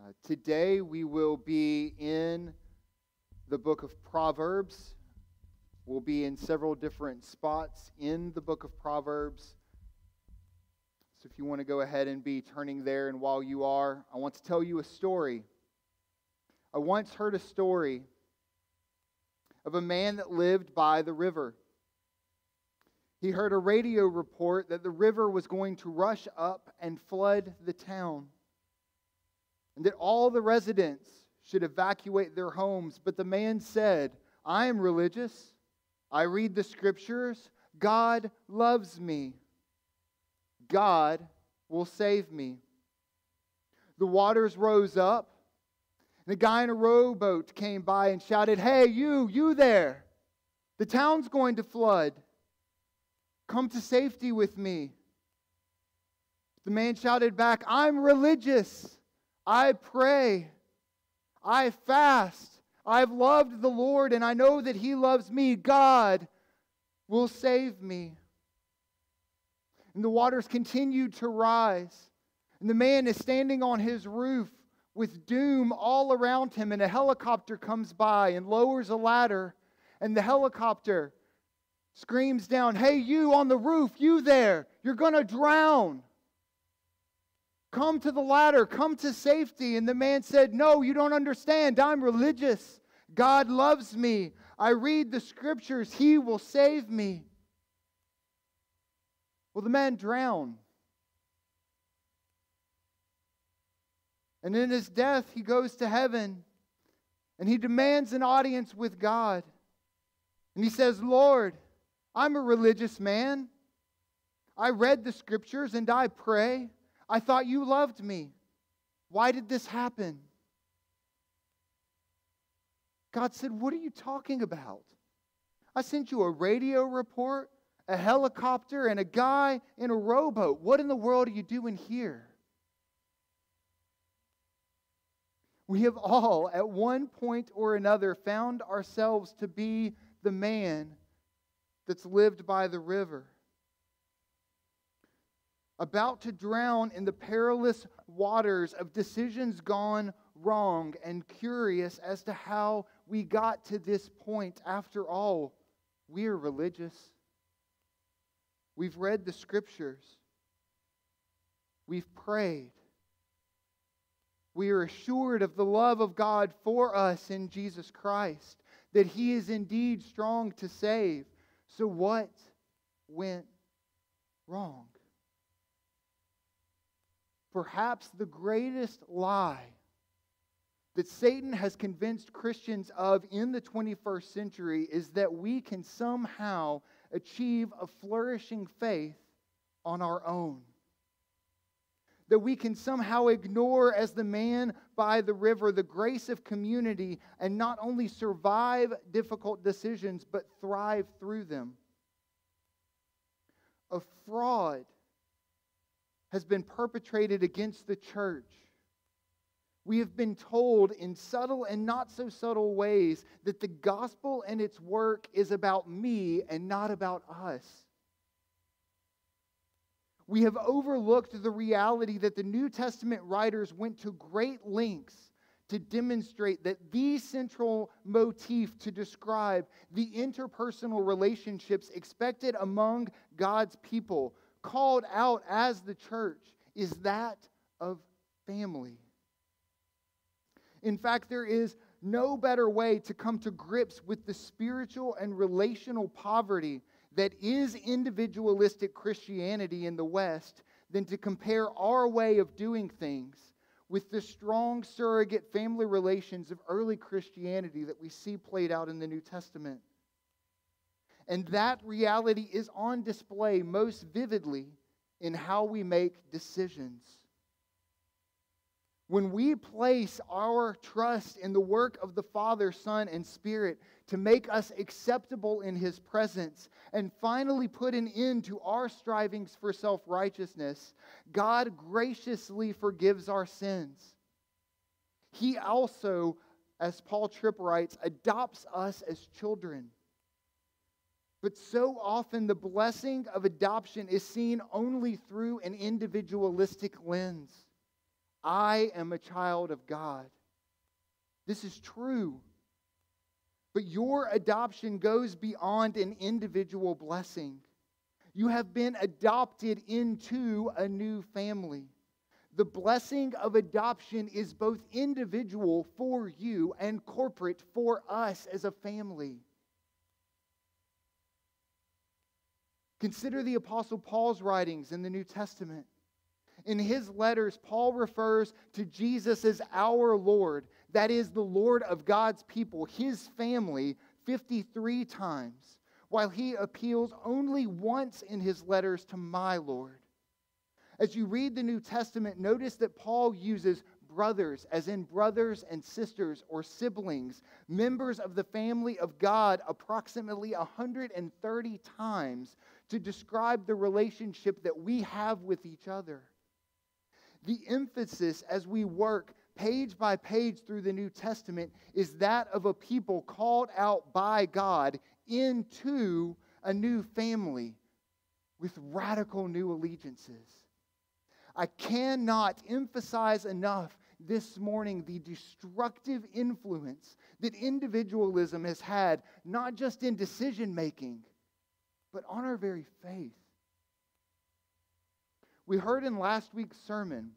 Uh, today we will be in the book of Proverbs. We'll be in several different spots in the book of Proverbs. So if you want to go ahead and be turning there, and while you are, I want to tell you a story. I once heard a story of a man that lived by the river. He heard a radio report that the river was going to rush up and flood the town, and that all the residents should evacuate their homes. But the man said, I am religious. I read the scriptures. God loves me. God will save me. The waters rose up. And a guy in a rowboat came by and shouted, Hey, you, you there. The town's going to flood. Come to safety with me. The man shouted back, I'm religious. I pray. I fast. I've loved the Lord, and I know that He loves me. God will save me. And the waters continued to rise. And the man is standing on his roof with doom all around him, and a helicopter comes by and lowers a ladder, and the helicopter screams down, Hey, you on the roof, you there, you're going to drown. Come to the ladder, come to safety. And the man said, No, you don't understand. I'm religious. God loves me. I read the scriptures. He will save me. Well, the man drowned. And in his death, he goes to heaven and he demands an audience with God. And he says, Lord, I'm a religious man. I read the scriptures and I pray. I thought you loved me. Why did this happen? God said, What are you talking about? I sent you a radio report, a helicopter, and a guy in a rowboat. What in the world are you doing here? We have all, at one point or another, found ourselves to be the man that's lived by the river, about to drown in the perilous waters of decisions gone wrong, and curious as to how we got to this point. After all, we are religious. We've read the scriptures. We've prayed. We are assured of the love of God for us in Jesus Christ, that He is indeed strong to save, so, what went wrong? Perhaps the greatest lie that Satan has convinced Christians of in the 21st century is that we can somehow achieve a flourishing faith on our own. That we can somehow ignore, as the man by the river, the grace of community and not only survive difficult decisions, but thrive through them. A fraud has been perpetrated against the church. We have been told in subtle and not so subtle ways that the gospel and its work is about me and not about us. We have overlooked the reality that the New Testament writers went to great lengths to demonstrate that the central motif to describe the interpersonal relationships expected among God's people, called out as the church, is that of family. In fact, there is no better way to come to grips with the spiritual and relational poverty that is individualistic Christianity in the West than to compare our way of doing things with the strong surrogate family relations of early Christianity that we see played out in the New Testament. And that reality is on display most vividly in how we make decisions. When we place our trust in the work of the Father, Son, and Spirit to make us acceptable in His presence and finally put an end to our strivings for self righteousness, God graciously forgives our sins. He also, as Paul Tripp writes, adopts us as children. But so often the blessing of adoption is seen only through an individualistic lens. I am a child of God. This is true. But your adoption goes beyond an individual blessing. You have been adopted into a new family. The blessing of adoption is both individual for you and corporate for us as a family. Consider the Apostle Paul's writings in the New Testament. In his letters, Paul refers to Jesus as our Lord, that is, the Lord of God's people, his family, 53 times, while he appeals only once in his letters to my Lord. As you read the New Testament, notice that Paul uses brothers, as in brothers and sisters or siblings, members of the family of God, approximately 130 times to describe the relationship that we have with each other. The emphasis as we work page by page through the New Testament is that of a people called out by God into a new family with radical new allegiances. I cannot emphasize enough this morning the destructive influence that individualism has had, not just in decision making, but on our very faith. We heard in last week's sermon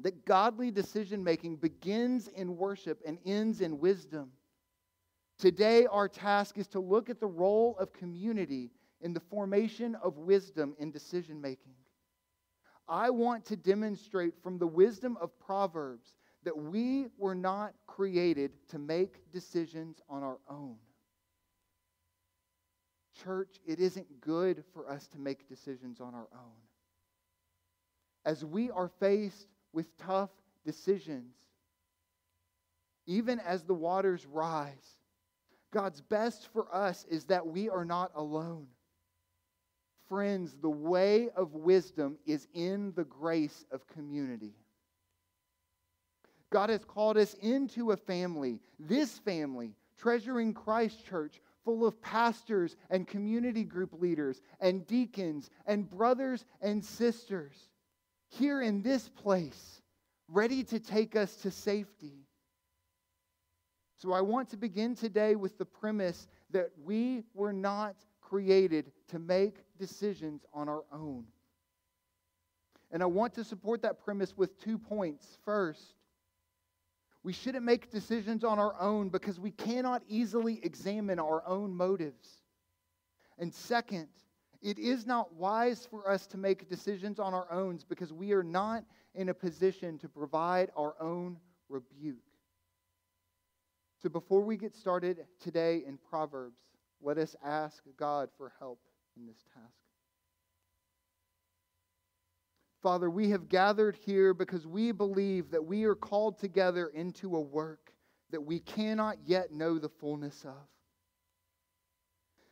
that godly decision making begins in worship and ends in wisdom. Today, our task is to look at the role of community in the formation of wisdom in decision making. I want to demonstrate from the wisdom of Proverbs that we were not created to make decisions on our own. Church, it isn't good for us to make decisions on our own. As we are faced with tough decisions, even as the waters rise, God's best for us is that we are not alone. Friends, the way of wisdom is in the grace of community. God has called us into a family, this family, Treasuring Christ Church, full of pastors and community group leaders and deacons and brothers and sisters here in this place, ready to take us to safety. So I want to begin today with the premise that we were not created to make decisions on our own. And I want to support that premise with two points. First, we shouldn't make decisions on our own because we cannot easily examine our own motives. And second, it is not wise for us to make decisions on our own because we are not in a position to provide our own rebuke. So before we get started today in Proverbs, let us ask God for help in this task. Father, we have gathered here because we believe that we are called together into a work that we cannot yet know the fullness of.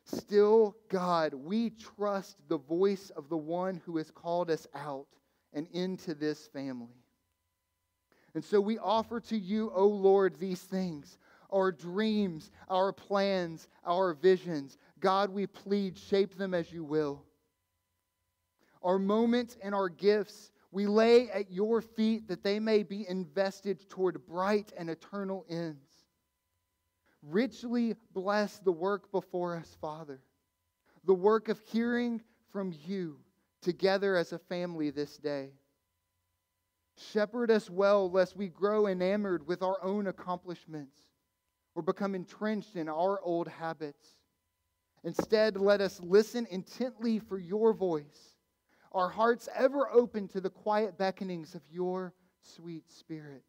Still, God, we trust the voice of the one who has called us out and into this family. And so we offer to you, O Lord, these things our dreams, our plans, our visions. God, we plead, shape them as you will our moments and our gifts we lay at your feet that they may be invested toward bright and eternal ends. Richly bless the work before us, Father, the work of hearing from you together as a family this day. Shepherd us well, lest we grow enamored with our own accomplishments or become entrenched in our old habits. Instead, let us listen intently for your voice our hearts ever open to the quiet beckonings of your sweet Spirit.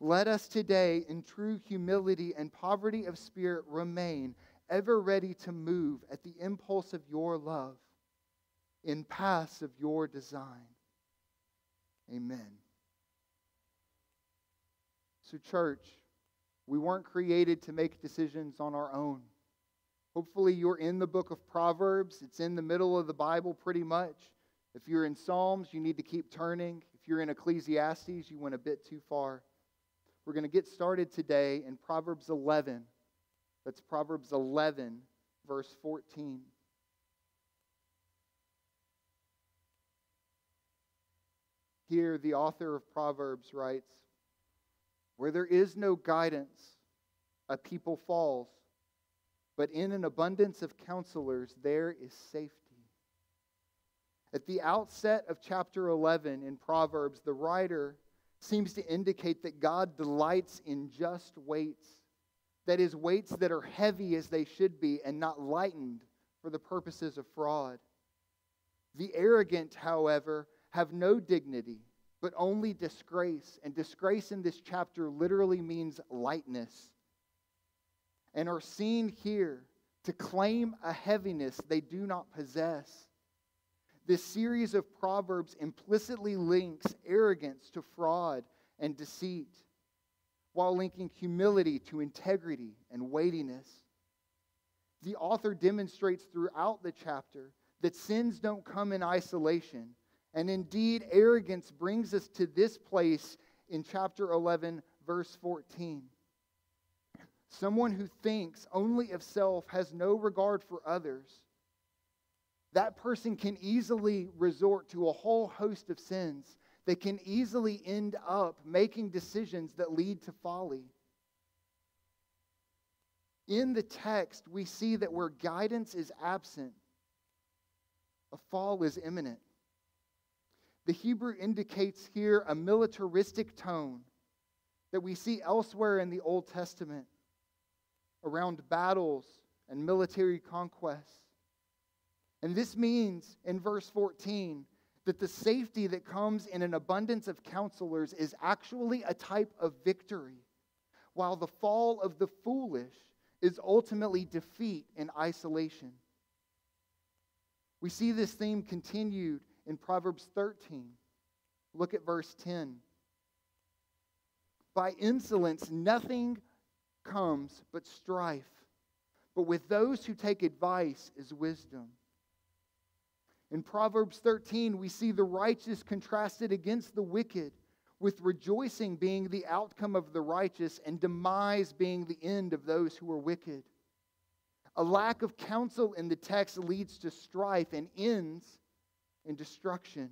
Let us today, in true humility and poverty of spirit, remain ever ready to move at the impulse of your love, in paths of your design. Amen. So, church, we weren't created to make decisions on our own. Hopefully, you're in the book of Proverbs. It's in the middle of the Bible pretty much. If you're in Psalms, you need to keep turning. If you're in Ecclesiastes, you went a bit too far. We're going to get started today in Proverbs 11. That's Proverbs 11, verse 14. Here, the author of Proverbs writes Where there is no guidance, a people falls, but in an abundance of counselors, there is safety. At the outset of chapter 11 in Proverbs, the writer seems to indicate that God delights in just weights. That is, weights that are heavy as they should be and not lightened for the purposes of fraud. The arrogant, however, have no dignity, but only disgrace. And disgrace in this chapter literally means lightness. And are seen here to claim a heaviness they do not possess. This series of proverbs implicitly links arrogance to fraud and deceit, while linking humility to integrity and weightiness. The author demonstrates throughout the chapter that sins don't come in isolation. And indeed, arrogance brings us to this place in chapter 11, verse 14. Someone who thinks only of self has no regard for others. That person can easily resort to a whole host of sins. They can easily end up making decisions that lead to folly. In the text, we see that where guidance is absent, a fall is imminent. The Hebrew indicates here a militaristic tone that we see elsewhere in the Old Testament around battles and military conquests. And this means in verse 14 that the safety that comes in an abundance of counselors is actually a type of victory, while the fall of the foolish is ultimately defeat and isolation. We see this theme continued in Proverbs 13. Look at verse 10. By insolence, nothing comes but strife, but with those who take advice is wisdom. In Proverbs 13, we see the righteous contrasted against the wicked, with rejoicing being the outcome of the righteous and demise being the end of those who are wicked. A lack of counsel in the text leads to strife and ends in destruction.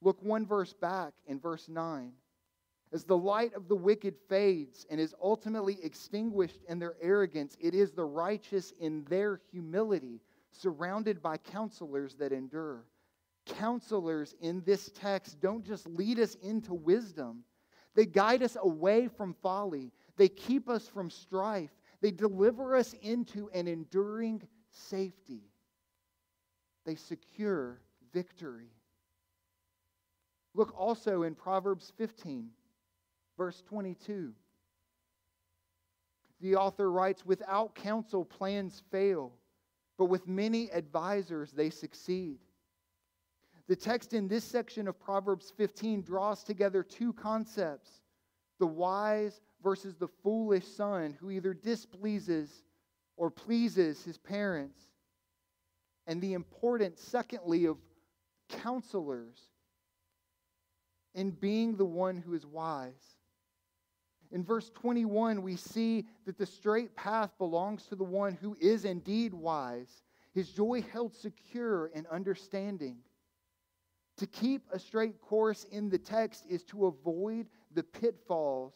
Look one verse back in verse 9. As the light of the wicked fades and is ultimately extinguished in their arrogance, it is the righteous in their humility, surrounded by counselors that endure. Counselors in this text don't just lead us into wisdom, they guide us away from folly, they keep us from strife, they deliver us into an enduring safety. They secure victory. Look also in Proverbs 15, verse 22. The author writes, Without counsel, plans fail, but with many advisors, they succeed. The text in this section of Proverbs 15 draws together two concepts the wise versus the foolish son who either displeases or pleases his parents. And the importance, secondly, of counselors in being the one who is wise. In verse 21, we see that the straight path belongs to the one who is indeed wise, his joy held secure in understanding. To keep a straight course in the text is to avoid the pitfalls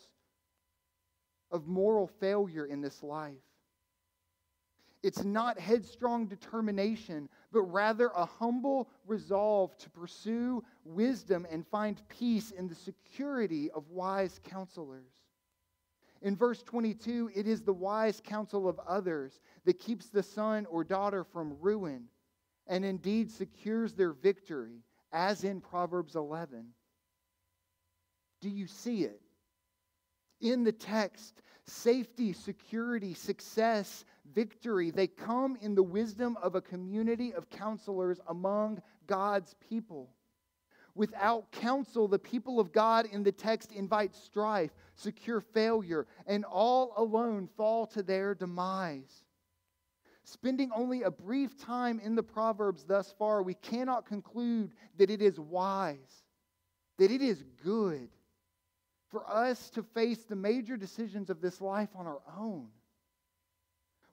of moral failure in this life. It's not headstrong determination, but rather a humble resolve to pursue wisdom and find peace in the security of wise counselors. In verse 22, it is the wise counsel of others that keeps the son or daughter from ruin and indeed secures their victory, as in Proverbs 11. Do you see it? In the text, safety, security, success, victory, they come in the wisdom of a community of counselors among God's people. Without counsel, the people of God in the text invite strife, secure failure, and all alone fall to their demise. Spending only a brief time in the Proverbs thus far, we cannot conclude that it is wise, that it is good for us to face the major decisions of this life on our own.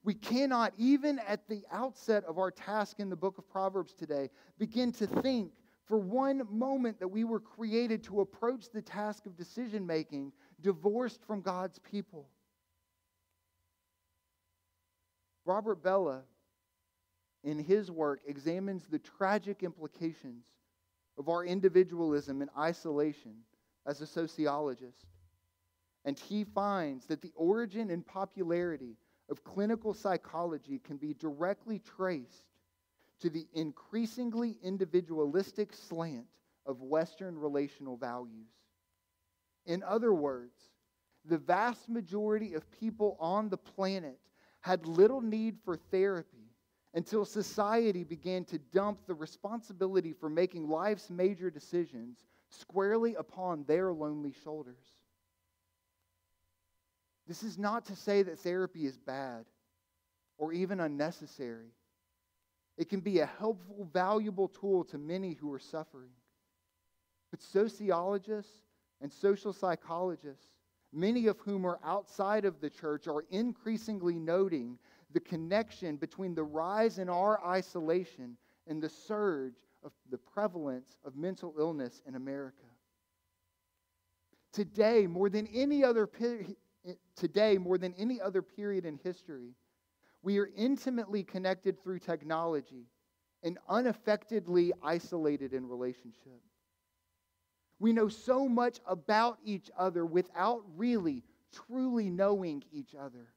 We cannot, even at the outset of our task in the book of Proverbs today, begin to think for one moment that we were created to approach the task of decision making divorced from God's people. Robert Bellah, in his work, examines the tragic implications of our individualism and isolation as a sociologist. And he finds that the origin and popularity of clinical psychology can be directly traced to the increasingly individualistic slant of Western relational values. In other words, the vast majority of people on the planet had little need for therapy until society began to dump the responsibility for making life's major decisions squarely upon their lonely shoulders. This is not to say that therapy is bad or even unnecessary. It can be a helpful, valuable tool to many who are suffering. But sociologists and social psychologists, many of whom are outside of the church, are increasingly noting the connection between the rise in our isolation and the surge of the prevalence of mental illness in America. Today, more than any other today more than any other period in history, we are intimately connected through technology and unaffectedly isolated in relationship. We know so much about each other without really, truly knowing each other.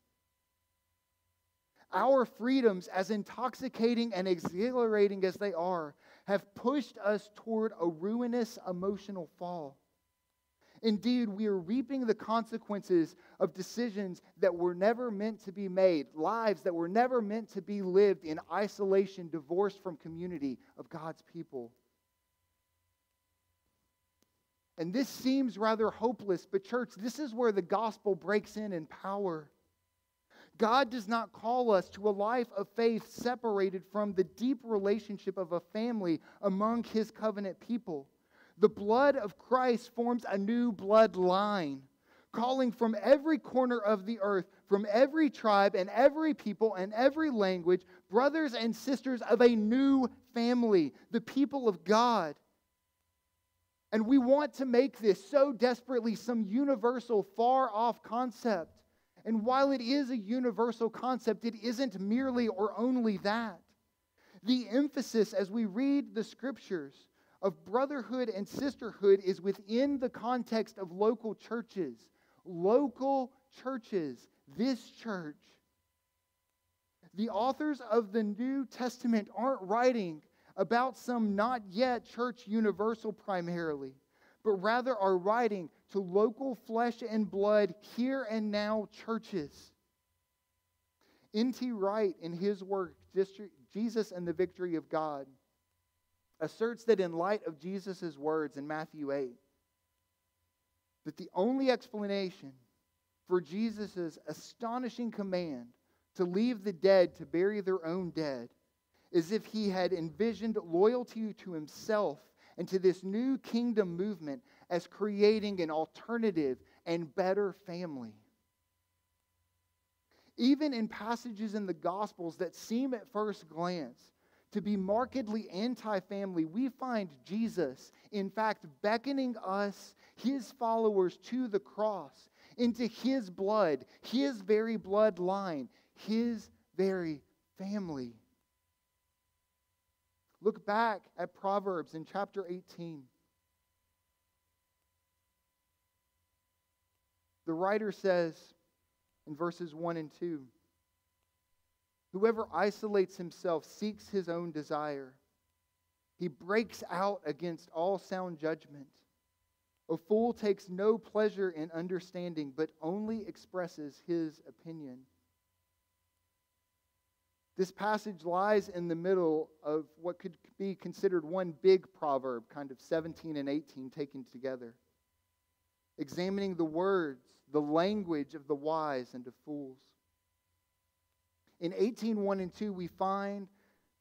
Our freedoms, as intoxicating and exhilarating as they are, have pushed us toward a ruinous emotional fall. Indeed, we are reaping the consequences of decisions that were never meant to be made, lives that were never meant to be lived in isolation, divorced from community of God's people. And this seems rather hopeless, but, church, this is where the gospel breaks in in power. God does not call us to a life of faith separated from the deep relationship of a family among his covenant people. The blood of Christ forms a new bloodline, calling from every corner of the earth, from every tribe and every people and every language, brothers and sisters of a new family, the people of God. And we want to make this so desperately some universal, far off concept. And while it is a universal concept, it isn't merely or only that. The emphasis as we read the scriptures of brotherhood and sisterhood is within the context of local churches. Local churches, this church. The authors of the New Testament aren't writing about some not yet church universal primarily, but rather are writing to local flesh and blood, here and now churches. N.T. Wright, in his work, Jesus and the Victory of God, asserts that in light of Jesus' words in Matthew 8, that the only explanation for Jesus' astonishing command to leave the dead to bury their own dead is if he had envisioned loyalty to himself and to this new kingdom movement as creating an alternative and better family. Even in passages in the Gospels that seem at first glance to be markedly anti family, we find Jesus, in fact, beckoning us, his followers, to the cross, into his blood, his very bloodline, his very family. Look back at Proverbs in chapter 18. The writer says in verses 1 and 2 Whoever isolates himself seeks his own desire. He breaks out against all sound judgment. A fool takes no pleasure in understanding, but only expresses his opinion. This passage lies in the middle of what could be considered one big proverb, kind of 17 and 18 taken together, examining the words, the language of the wise and of fools. In 18:1 and 2, we find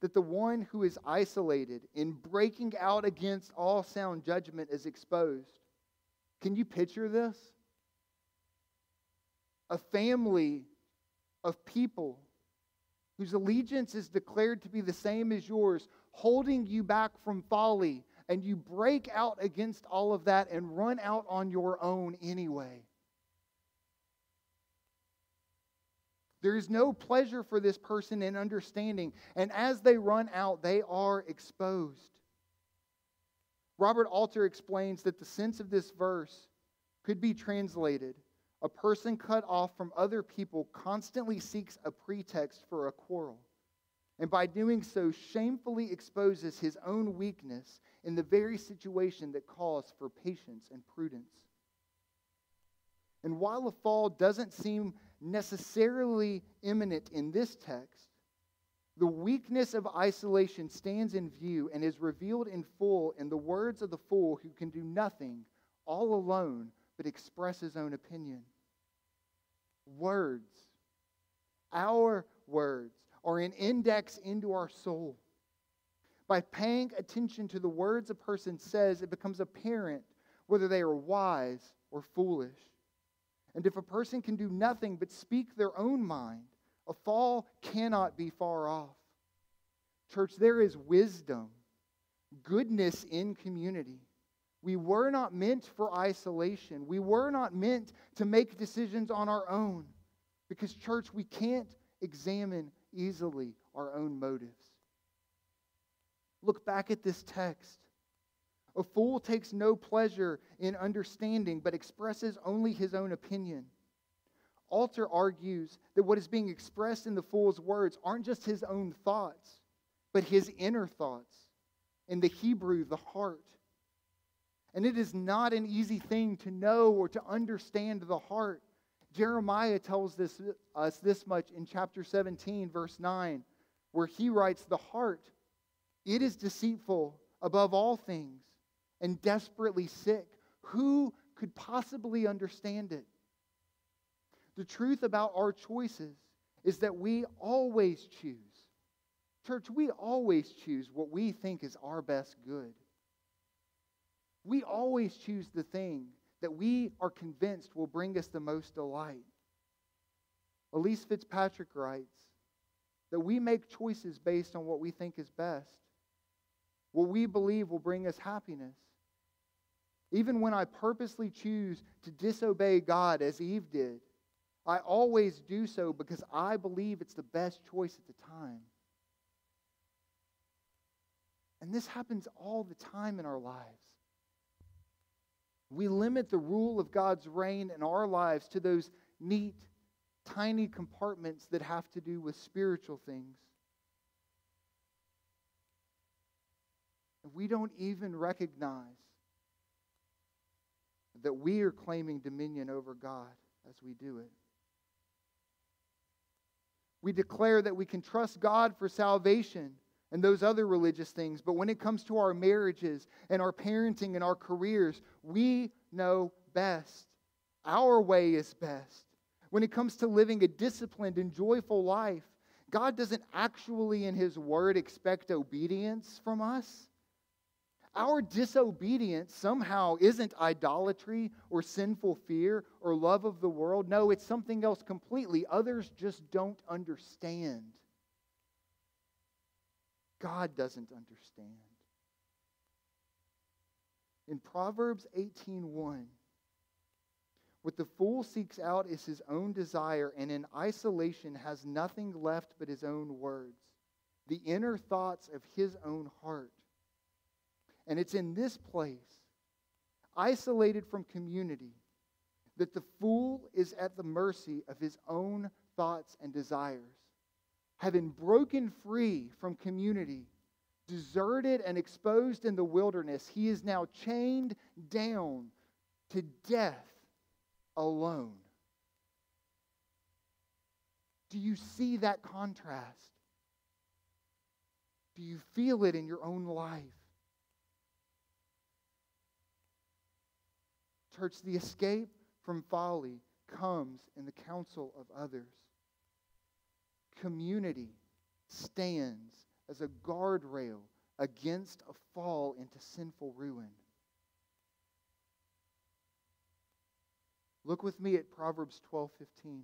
that the one who is isolated in breaking out against all sound judgment is exposed. Can you picture this? A family of people whose allegiance is declared to be the same as yours, holding you back from folly and you break out against all of that and run out on your own anyway. There is no pleasure for this person in understanding, and as they run out, they are exposed. Robert Alter explains that the sense of this verse could be translated a person cut off from other people constantly seeks a pretext for a quarrel, and by doing so, shamefully exposes his own weakness in the very situation that calls for patience and prudence. And while a fall doesn't seem necessarily imminent in this text, the weakness of isolation stands in view and is revealed in full in the words of the fool who can do nothing all alone but express his own opinion. Words, our words, are an index into our soul. By paying attention to the words a person says, it becomes apparent whether they are wise or foolish. And if a person can do nothing but speak their own mind, a fall cannot be far off. Church, there is wisdom, goodness in community. We were not meant for isolation. We were not meant to make decisions on our own. Because, church, we can't examine easily our own motives. Look back at this text. A fool takes no pleasure in understanding, but expresses only his own opinion. Alter argues that what is being expressed in the fool's words aren't just his own thoughts, but his inner thoughts. In the Hebrew, the heart. And it is not an easy thing to know or to understand the heart. Jeremiah tells this, us this much in chapter 17, verse 9, where he writes, The heart, it is deceitful above all things and desperately sick. Who could possibly understand it? The truth about our choices is that we always choose. Church, we always choose what we think is our best good. We always choose the thing that we are convinced will bring us the most delight. Elise Fitzpatrick writes that we make choices based on what we think is best, what we believe will bring us happiness. Even when I purposely choose to disobey God as Eve did, I always do so because I believe it's the best choice at the time. And this happens all the time in our lives. We limit the rule of God's reign in our lives to those neat, tiny compartments that have to do with spiritual things. And we don't even recognize that we are claiming dominion over God as we do it. We declare that we can trust God for salvation and those other religious things, but when it comes to our marriages and our parenting and our careers, we know best. Our way is best. When it comes to living a disciplined and joyful life, God doesn't actually, in His Word, expect obedience from us. Our disobedience somehow isn't idolatry or sinful fear or love of the world. No, it's something else completely. Others just don't understand. God doesn't understand. In Proverbs 18:1, what the fool seeks out is his own desire, and in isolation has nothing left but his own words, the inner thoughts of his own heart. And it's in this place, isolated from community, that the fool is at the mercy of his own thoughts and desires. Having broken free from community, deserted and exposed in the wilderness, he is now chained down to death alone. Do you see that contrast? Do you feel it in your own life? Church, the escape from folly comes in the counsel of others. Community stands as a guardrail against a fall into sinful ruin. Look with me at Proverbs 12:15.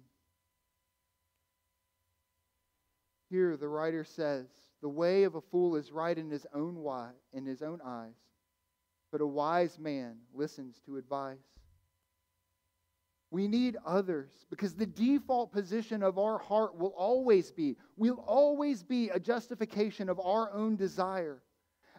Here the writer says, "The way of a fool is right in his own in his own eyes, but a wise man listens to advice. We need others because the default position of our heart will always be, will always be a justification of our own desire.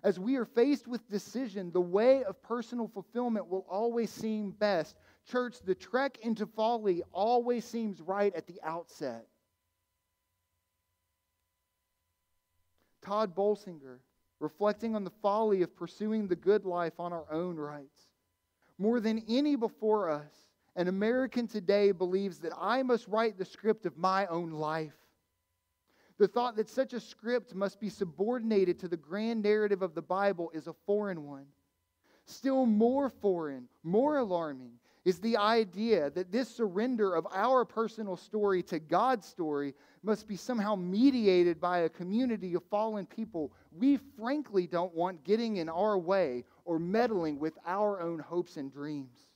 As we are faced with decision, the way of personal fulfillment will always seem best. Church, the trek into folly always seems right at the outset. Tod Bolsinger, reflecting on the folly of pursuing the good life on our own rights. More than any before us, an American today believes that I must write the script of my own life. The thought that such a script must be subordinated to the grand narrative of the Bible is a foreign one. Still more foreign, more alarming, is the idea that this surrender of our personal story to God's story must be somehow mediated by a community of fallen people we frankly don't want getting in our way or meddling with our own hopes and dreams.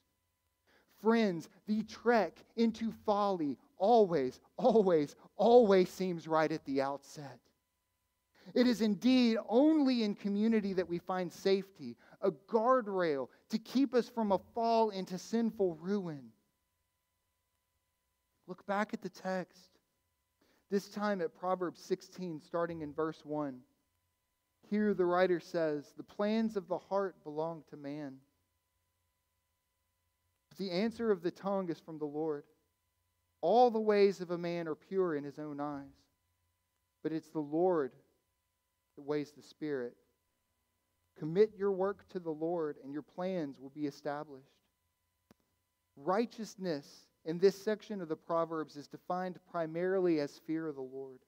Friends, the trek into folly always, always, always seems right at the outset. It is indeed only in community that we find safety, a guardrail to keep us from a fall into sinful ruin. Look back at the text. This time at Proverbs 16, starting in verse 1. Here the writer says, The plans of the heart belong to man the answer of the tongue is from the Lord. All the ways of a man are pure in his own eyes, but it's the Lord that weighs the Spirit. Commit your work to the Lord, and your plans will be established. Righteousness in this section of the Proverbs is defined primarily as fear of the Lord.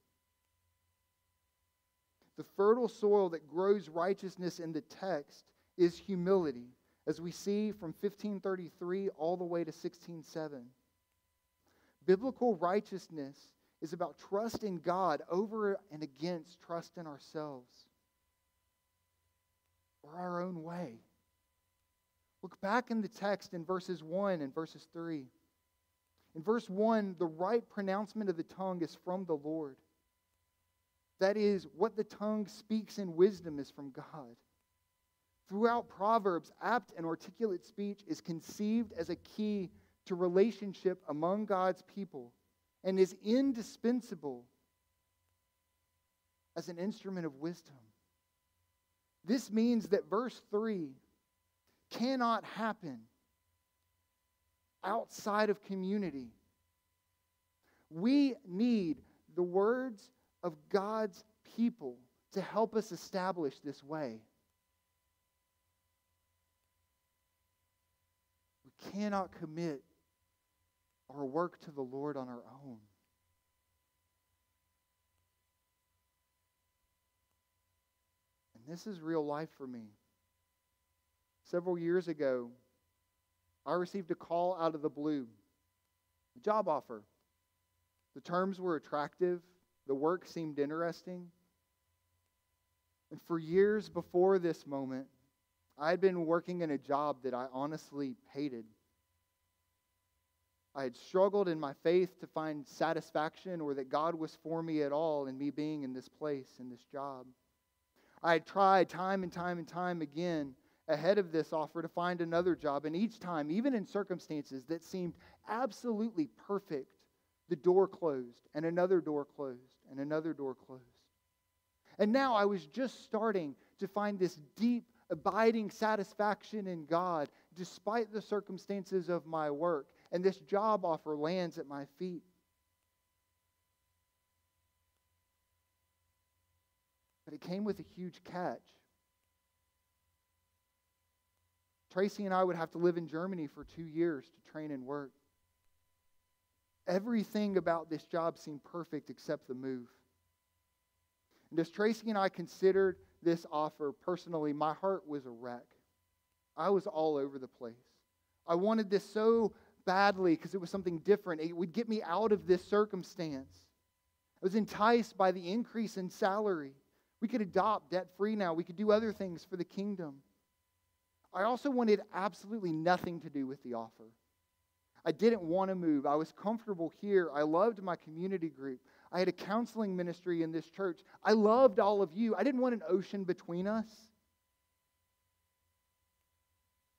The fertile soil that grows righteousness in the text is humility as we see from 1533 all the way to 167. Biblical righteousness is about trust in God over and against trust in ourselves or our own way. Look back in the text in verses 1 and verses 3. In verse 1, the right pronouncement of the tongue is from the Lord. That is, what the tongue speaks in wisdom is from God. Throughout Proverbs, apt and articulate speech is conceived as a key to relationship among God's people and is indispensable as an instrument of wisdom. This means that verse 3 cannot happen outside of community. We need the words of God's people to help us establish this way. We cannot commit our work to the Lord on our own. This is real life for me. Several years ago, I received a call out of the blue, a job offer. The terms were attractive, the work seemed interesting. And for years before this moment, I had been working in a job that I honestly hated. I had struggled in my faith to find satisfaction or that God was for me at all in me being in this place, in this job. I had tried time and time and time again ahead of this offer to find another job, and each time, even in circumstances that seemed absolutely perfect, the door closed, and another door closed, and another door closed. And now I was just starting to find this deep abiding satisfaction in God despite the circumstances of my work. And this job offer lands at my feet. It came with a huge catch. Tracy and I would have to live in Germany for two years to train and work. Everything about this job seemed perfect except the move. And as Tracy and I considered this offer, personally, my heart was a wreck. I was all over the place. I wanted this so badly because it was something different. It would get me out of this circumstance. I was enticed by the increase in salary. We could adopt debt free now, we could do other things for the kingdom. I also wanted absolutely nothing to do with the offer. I didn't want to move. I was comfortable here. I loved my community group. I had a counseling ministry in this church. I loved all of you. I didn't want an ocean between us.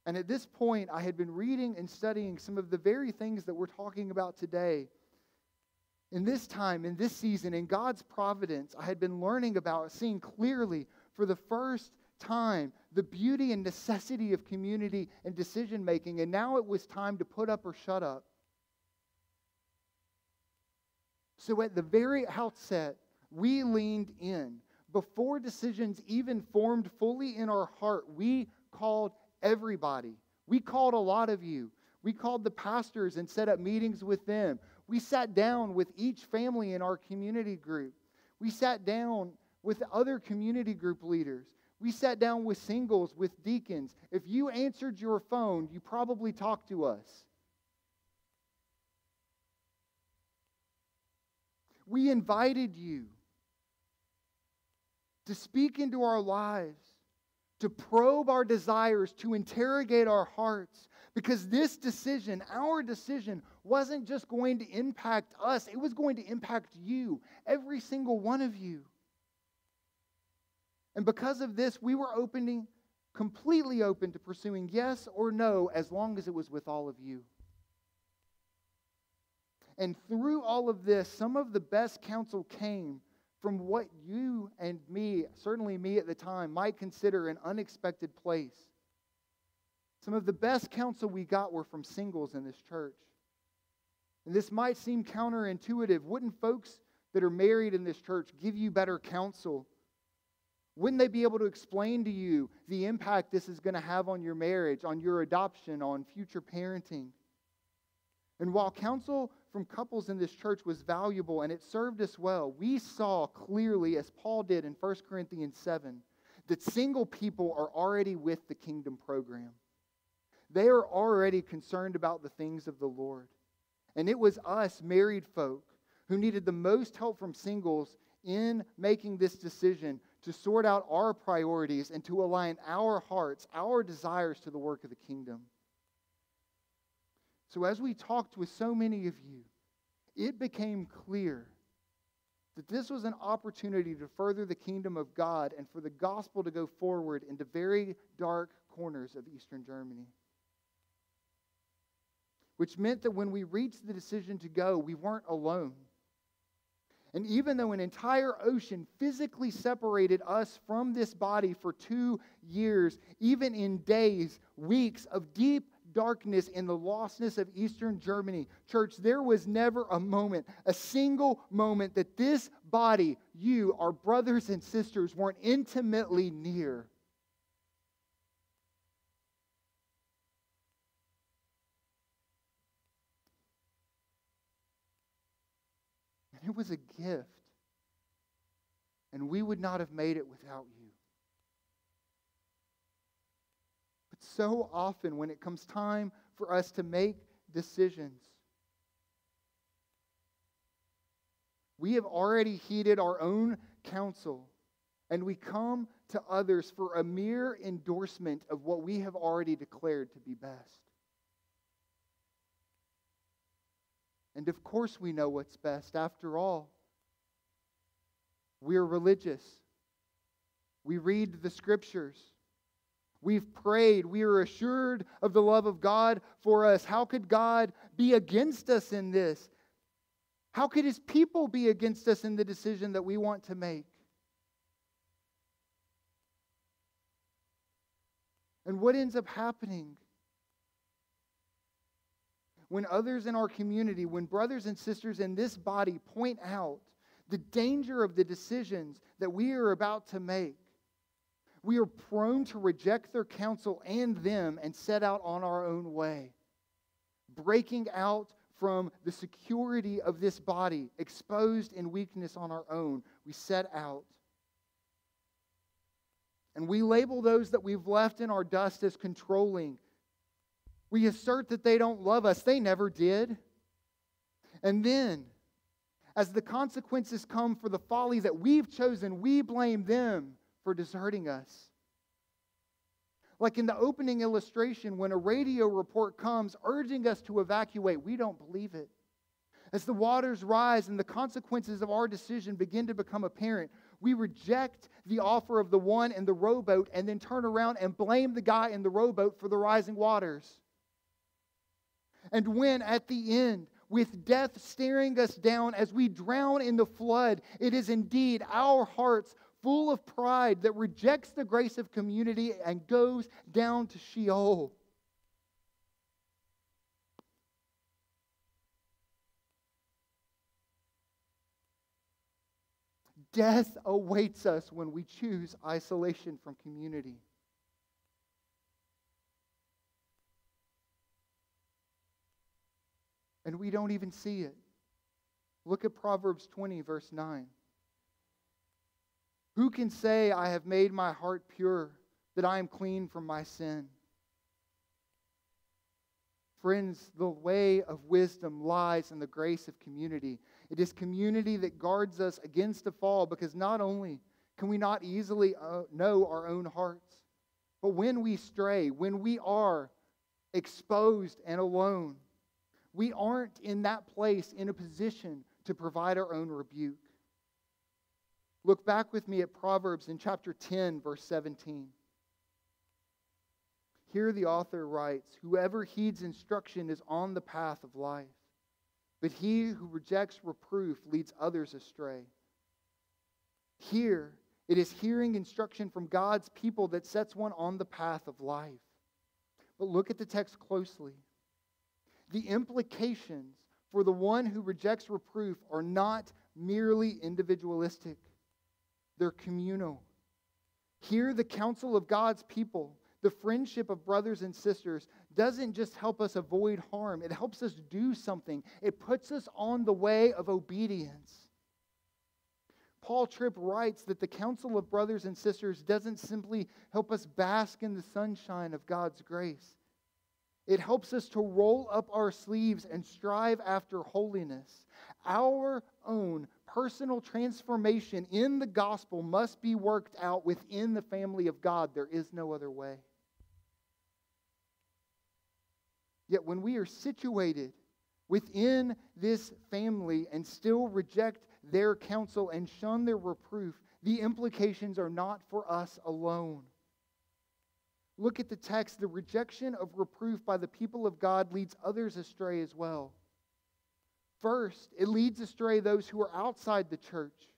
And at this point, I had been reading and studying some of the very things that we're talking about today. In this time, in this season, in God's providence, I had been learning about, seeing clearly for the first time the beauty and necessity of community and decision making. And now it was time to put up or shut up. So at the very outset, we leaned in. Before decisions even formed fully in our heart, we called everybody. We called a lot of you. We called the pastors and set up meetings with them. We sat down with each family in our community group. We sat down with other community group leaders. We sat down with singles, with deacons. If you answered your phone, you probably talked to us. We invited you to speak into our lives, to probe our desires, to interrogate our hearts, because this decision, our decision, wasn't just going to impact us, it was going to impact you, every single one of you. And because of this, we were opening, completely open to pursuing yes or no as long as it was with all of you. And through all of this, some of the best counsel came from what you and me, certainly me at the time, might consider an unexpected place. Some of the best counsel we got were from singles in this church. And this might seem counterintuitive. Wouldn't folks that are married in this church give you better counsel? Wouldn't they be able to explain to you the impact this is going to have on your marriage, on your adoption, on future parenting? And while counsel from couples in this church was valuable and it served us well, we saw clearly, as Paul did in 1 Corinthians 7, that single people are already with the kingdom program. They are already concerned about the things of the Lord. And it was us, married folk, who needed the most help from singles in making this decision to sort out our priorities and to align our hearts, our desires to the work of the kingdom. So, as we talked with so many of you, it became clear that this was an opportunity to further the kingdom of God and for the gospel to go forward into very dark corners of Eastern Germany. Which meant that when we reached the decision to go, we weren't alone. And even though an entire ocean physically separated us from this body for two years, even in days, weeks of deep darkness in the lostness of Eastern Germany. Church, there was never a moment, a single moment, that this body, you, our brothers and sisters, weren't intimately near. It was a gift. And we would not have made it without you. But so often, when it comes time for us to make decisions, we have already heeded our own counsel and we come to others for a mere endorsement of what we have already declared to be best. And of course, we know what's best. After all, we are religious. We read the scriptures. We've prayed. We are assured of the love of God for us. How could God be against us in this? How could his people be against us in the decision that we want to make? And what ends up happening? When others in our community, when brothers and sisters in this body point out the danger of the decisions that we are about to make, we are prone to reject their counsel and them and set out on our own way, breaking out from the security of this body, exposed in weakness on our own. We set out. And we label those that we've left in our dust as controlling. We assert that they don't love us. They never did. And then, as the consequences come for the folly that we've chosen, we blame them for deserting us. Like in the opening illustration, when a radio report comes urging us to evacuate, we don't believe it. As the waters rise and the consequences of our decision begin to become apparent, We reject the offer of the one in the rowboat and then turn around and blame the guy in the rowboat for the rising waters. And when at the end, with death staring us down as we drown in the flood, it is indeed our hearts full of pride that rejects the grace of community and goes down to Sheol. Death awaits us when we choose isolation from community. And we don't even see it. Look at Proverbs 20, verse 9. Who can say, I have made my heart pure, that I am clean from my sin? Friends, the way of wisdom lies in the grace of community. It is community that guards us against the fall because not only can we not easily uh, know our own hearts, but when we stray, when we are exposed and alone, we aren't in that place in a position to provide our own rebuke. Look back with me at Proverbs in chapter 10, verse 17. Here the author writes Whoever heeds instruction is on the path of life but he who rejects reproof leads others astray. Here, it is hearing instruction from God's people that sets one on the path of life. But look at the text closely. The implications for the one who rejects reproof are not merely individualistic, they're communal. Here, the counsel of God's people, the friendship of brothers and sisters, doesn't just help us avoid harm, it helps us do something. It puts us on the way of obedience. Paul Tripp writes that the counsel of brothers and sisters doesn't simply help us bask in the sunshine of God's grace. It helps us to roll up our sleeves and strive after holiness. Our own personal transformation in the gospel must be worked out within the family of God. There is no other way. Yet when we are situated within this family and still reject their counsel and shun their reproof, the implications are not for us alone. Look at the text. The rejection of reproof by the people of God leads others astray as well. First, it leads astray those who are outside the church.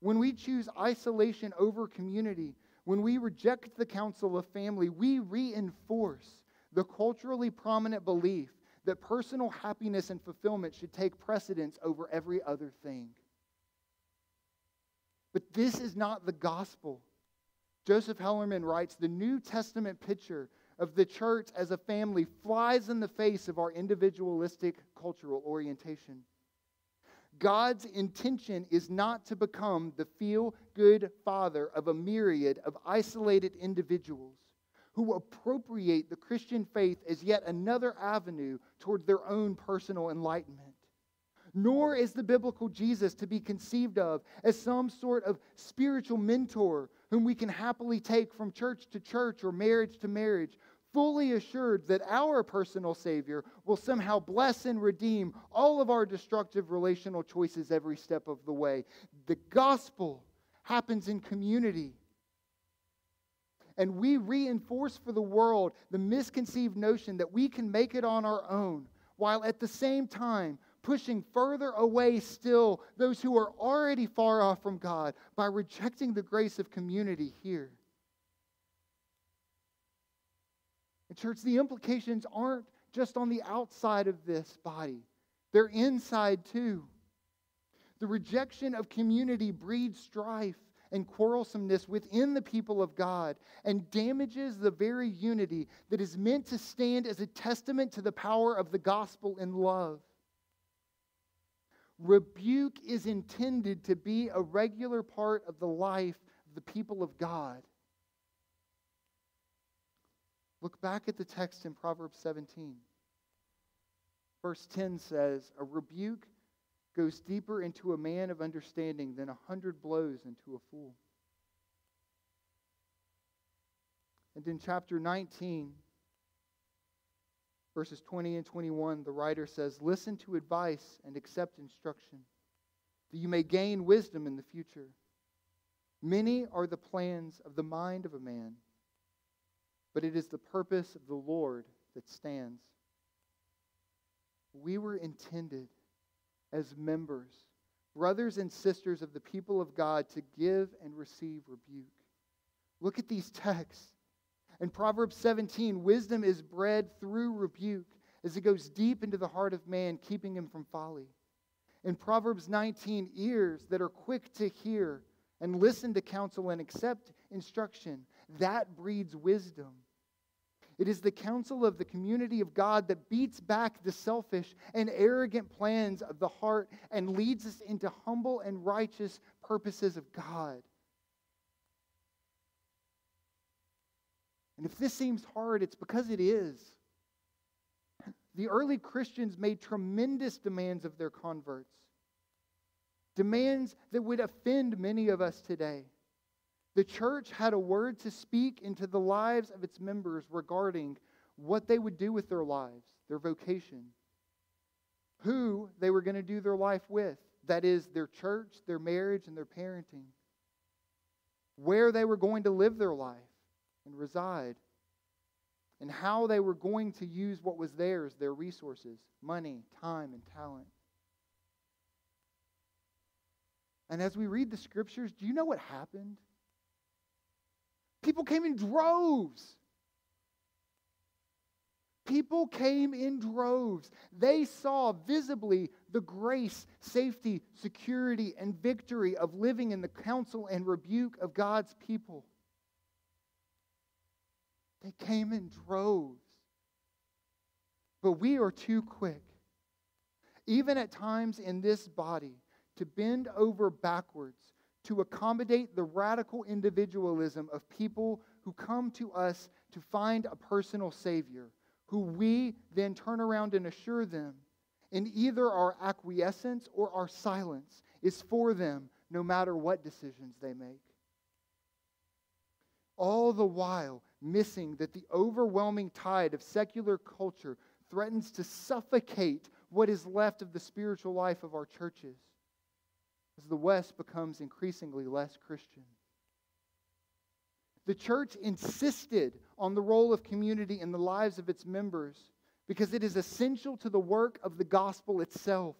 When we choose isolation over community, when we reject the counsel of family, we reinforce the culturally prominent belief that personal happiness and fulfillment should take precedence over every other thing. But this is not the gospel. Joseph Hellerman writes the New Testament picture of the church as a family flies in the face of our individualistic cultural orientation. God's intention is not to become the feel good father of a myriad of isolated individuals who appropriate the Christian faith as yet another avenue toward their own personal enlightenment. Nor is the biblical Jesus to be conceived of as some sort of spiritual mentor whom we can happily take from church to church or marriage to marriage, fully assured that our personal Savior will somehow bless and redeem all of our destructive relational choices every step of the way. The gospel happens in community and we reinforce for the world the misconceived notion that we can make it on our own, while at the same time pushing further away still those who are already far off from God by rejecting the grace of community here. And, church, the implications aren't just on the outside of this body, they're inside too. The rejection of community breeds strife and quarrelsomeness within the people of God and damages the very unity that is meant to stand as a testament to the power of the gospel in love. Rebuke is intended to be a regular part of the life of the people of God. Look back at the text in Proverbs 17. Verse 10 says, A rebuke goes deeper into a man of understanding than a hundred blows into a fool. And in chapter 19, verses 20 and 21, the writer says, Listen to advice and accept instruction, that you may gain wisdom in the future. Many are the plans of the mind of a man, but it is the purpose of the Lord that stands. We were intended as members, brothers and sisters of the people of God, to give and receive rebuke. Look at these texts. In Proverbs 17, wisdom is bred through rebuke as it goes deep into the heart of man, keeping him from folly. In Proverbs 19, ears that are quick to hear and listen to counsel and accept instruction, that breeds wisdom. It is the counsel of the community of God that beats back the selfish and arrogant plans of the heart and leads us into humble and righteous purposes of God. And if this seems hard, it's because it is. The early Christians made tremendous demands of their converts, demands that would offend many of us today. The church had a word to speak into the lives of its members regarding what they would do with their lives, their vocation, who they were going to do their life with that is, their church, their marriage, and their parenting, where they were going to live their life and reside, and how they were going to use what was theirs, their resources, money, time, and talent. And as we read the scriptures, do you know what happened? People came in droves. People came in droves. They saw visibly the grace, safety, security, and victory of living in the counsel and rebuke of God's people. They came in droves. But we are too quick, even at times in this body, to bend over backwards to accommodate the radical individualism of people who come to us to find a personal Savior, who we then turn around and assure them in either our acquiescence or our silence is for them no matter what decisions they make. All the while missing that the overwhelming tide of secular culture threatens to suffocate what is left of the spiritual life of our churches as the West becomes increasingly less Christian. The church insisted on the role of community in the lives of its members because it is essential to the work of the gospel itself.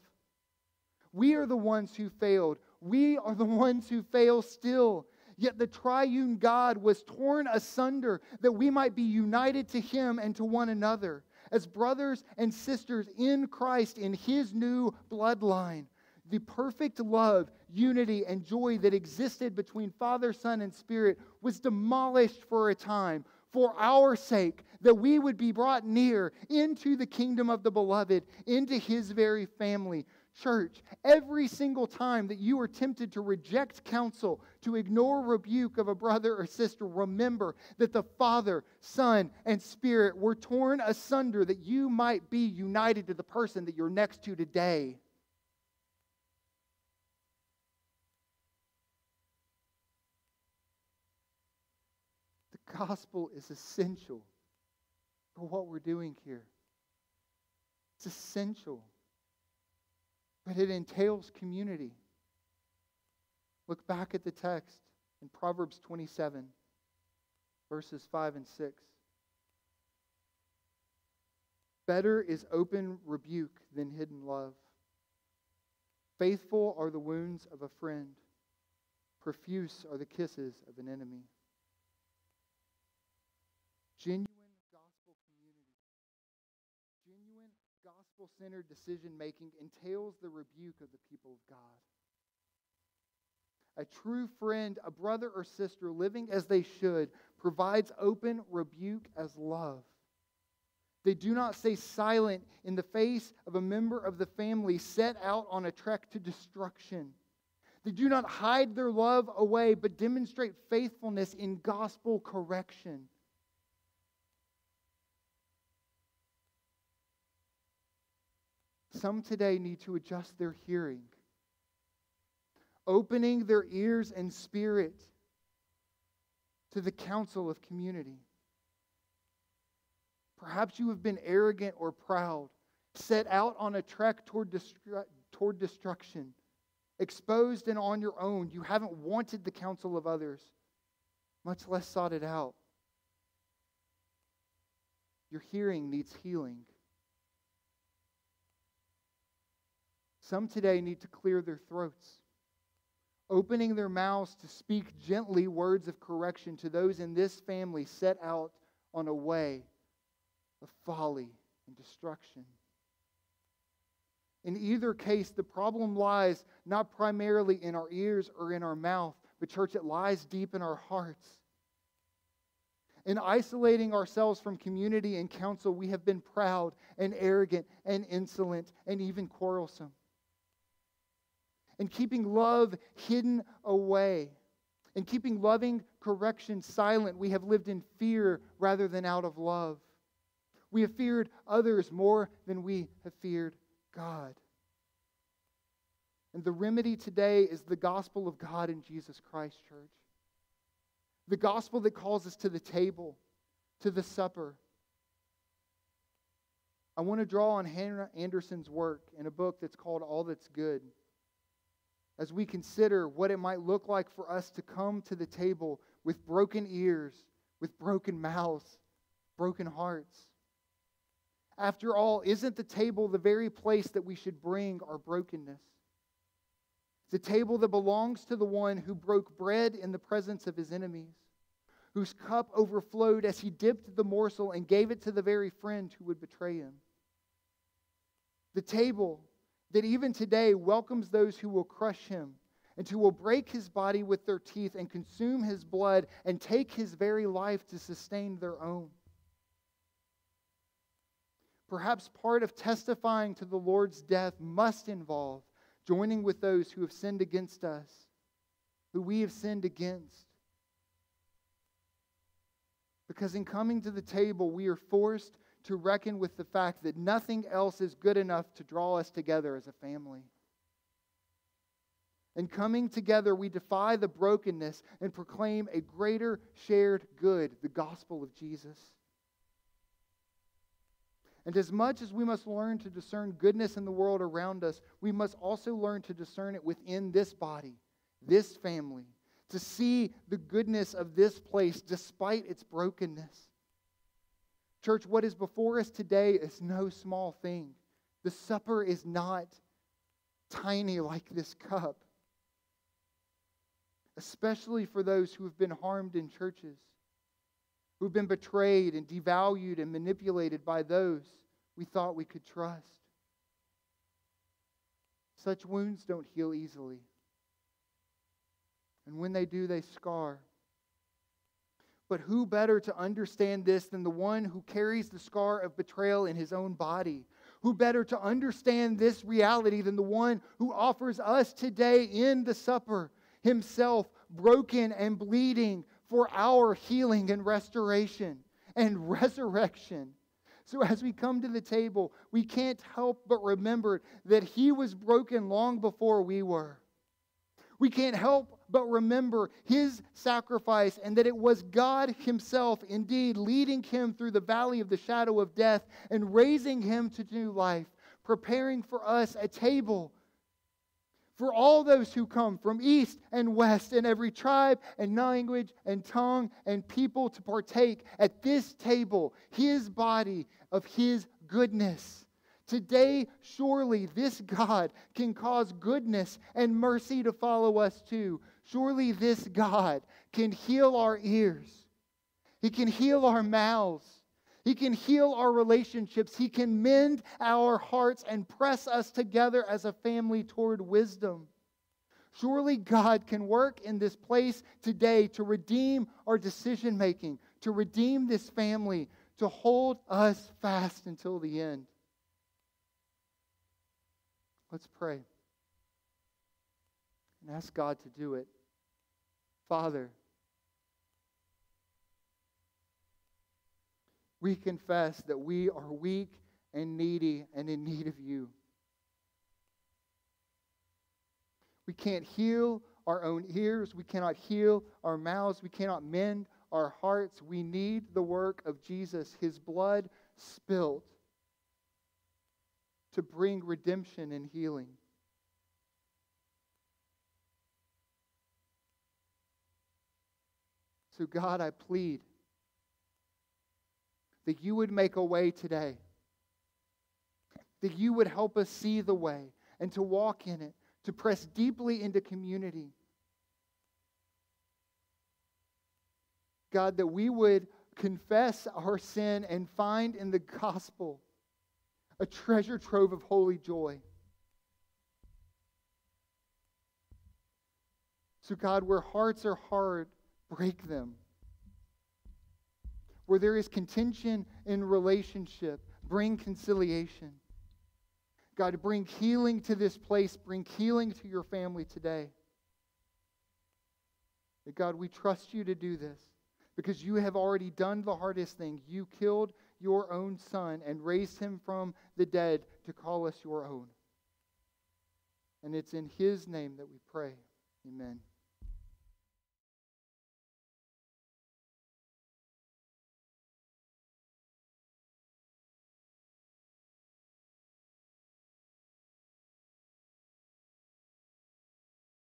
We are the ones who failed. We are the ones who fail still. Yet the triune God was torn asunder that we might be united to him and to one another as brothers and sisters in Christ in his new bloodline the perfect love, unity, and joy that existed between Father, Son, and Spirit was demolished for a time for our sake, that we would be brought near into the kingdom of the beloved, into his very family. Church, every single time that you are tempted to reject counsel, to ignore rebuke of a brother or sister, remember that the Father, Son, and Spirit were torn asunder that you might be united to the person that you're next to today. The gospel is essential for what we're doing here. It's essential. But it entails community. Look back at the text in Proverbs 27, verses 5 and 6. Better is open rebuke than hidden love. Faithful are the wounds of a friend, profuse are the kisses of an enemy. Genuine gospel community, genuine gospel centered decision making entails the rebuke of the people of God. A true friend, a brother or sister living as they should, provides open rebuke as love. They do not stay silent in the face of a member of the family set out on a trek to destruction. They do not hide their love away, but demonstrate faithfulness in gospel correction. Some today need to adjust their hearing, opening their ears and spirit to the counsel of community. Perhaps you have been arrogant or proud, set out on a trek toward, destru- toward destruction, exposed and on your own. You haven't wanted the counsel of others, much less sought it out. Your hearing needs healing. Some today need to clear their throats, opening their mouths to speak gently words of correction to those in this family set out on a way of folly and destruction. In either case, the problem lies not primarily in our ears or in our mouth, but, church, it lies deep in our hearts. In isolating ourselves from community and counsel, we have been proud and arrogant and insolent and even quarrelsome. In keeping love hidden away, in keeping loving correction silent, we have lived in fear rather than out of love. We have feared others more than we have feared God. And the remedy today is the gospel of God in Jesus Christ, church. The gospel that calls us to the table, to the supper. I want to draw on Hannah Anderson's work in a book that's called All That's Good. As we consider what it might look like for us to come to the table with broken ears, with broken mouths, broken hearts. After all, isn't the table the very place that we should bring our brokenness? The table that belongs to the one who broke bread in the presence of his enemies, whose cup overflowed as he dipped the morsel and gave it to the very friend who would betray him. The table that even today welcomes those who will crush him and who will break his body with their teeth and consume his blood and take his very life to sustain their own. Perhaps part of testifying to the Lord's death must involve joining with those who have sinned against us, who we have sinned against. Because in coming to the table, we are forced to reckon with the fact that nothing else is good enough to draw us together as a family. And coming together, we defy the brokenness and proclaim a greater shared good, the gospel of Jesus. And as much as we must learn to discern goodness in the world around us, we must also learn to discern it within this body, this family, to see the goodness of this place despite its brokenness. Church, what is before us today is no small thing. The supper is not tiny like this cup, especially for those who have been harmed in churches who've been betrayed and devalued and manipulated by those we thought we could trust. Such wounds don't heal easily. And when they do, they scar. But who better to understand this than the one who carries the scar of betrayal in his own body? Who better to understand this reality than the one who offers us today in the supper, himself broken and bleeding, for our healing and restoration and resurrection. So, as we come to the table, we can't help but remember that He was broken long before we were. We can't help but remember His sacrifice and that it was God Himself, indeed, leading Him through the valley of the shadow of death and raising Him to new life, preparing for us a table for all those who come from east and west and every tribe and language and tongue and people to partake at this table, his body of his goodness. Today, surely this God can cause goodness and mercy to follow us too. Surely this God can heal our ears, He can heal our mouths, he can heal our relationships. He can mend our hearts and press us together as a family toward wisdom. Surely God can work in this place today to redeem our decision making, to redeem this family, to hold us fast until the end. Let's pray and ask God to do it. Father, we confess that we are weak and needy and in need of you. We can't heal our own ears. We cannot heal our mouths. We cannot mend our hearts. We need the work of Jesus, his blood spilled to bring redemption and healing. So, God, I plead that you would make a way today, that you would help us see the way and to walk in it, to press deeply into community. God, that we would confess our sin and find in the gospel a treasure trove of holy joy. So, God, where hearts are hard, break them. Where there is contention in relationship, bring conciliation. God, bring healing to this place, bring healing to your family today. God, we trust you to do this because you have already done the hardest thing. You killed your own son and raised him from the dead to call us your own. And it's in his name that we pray. Amen.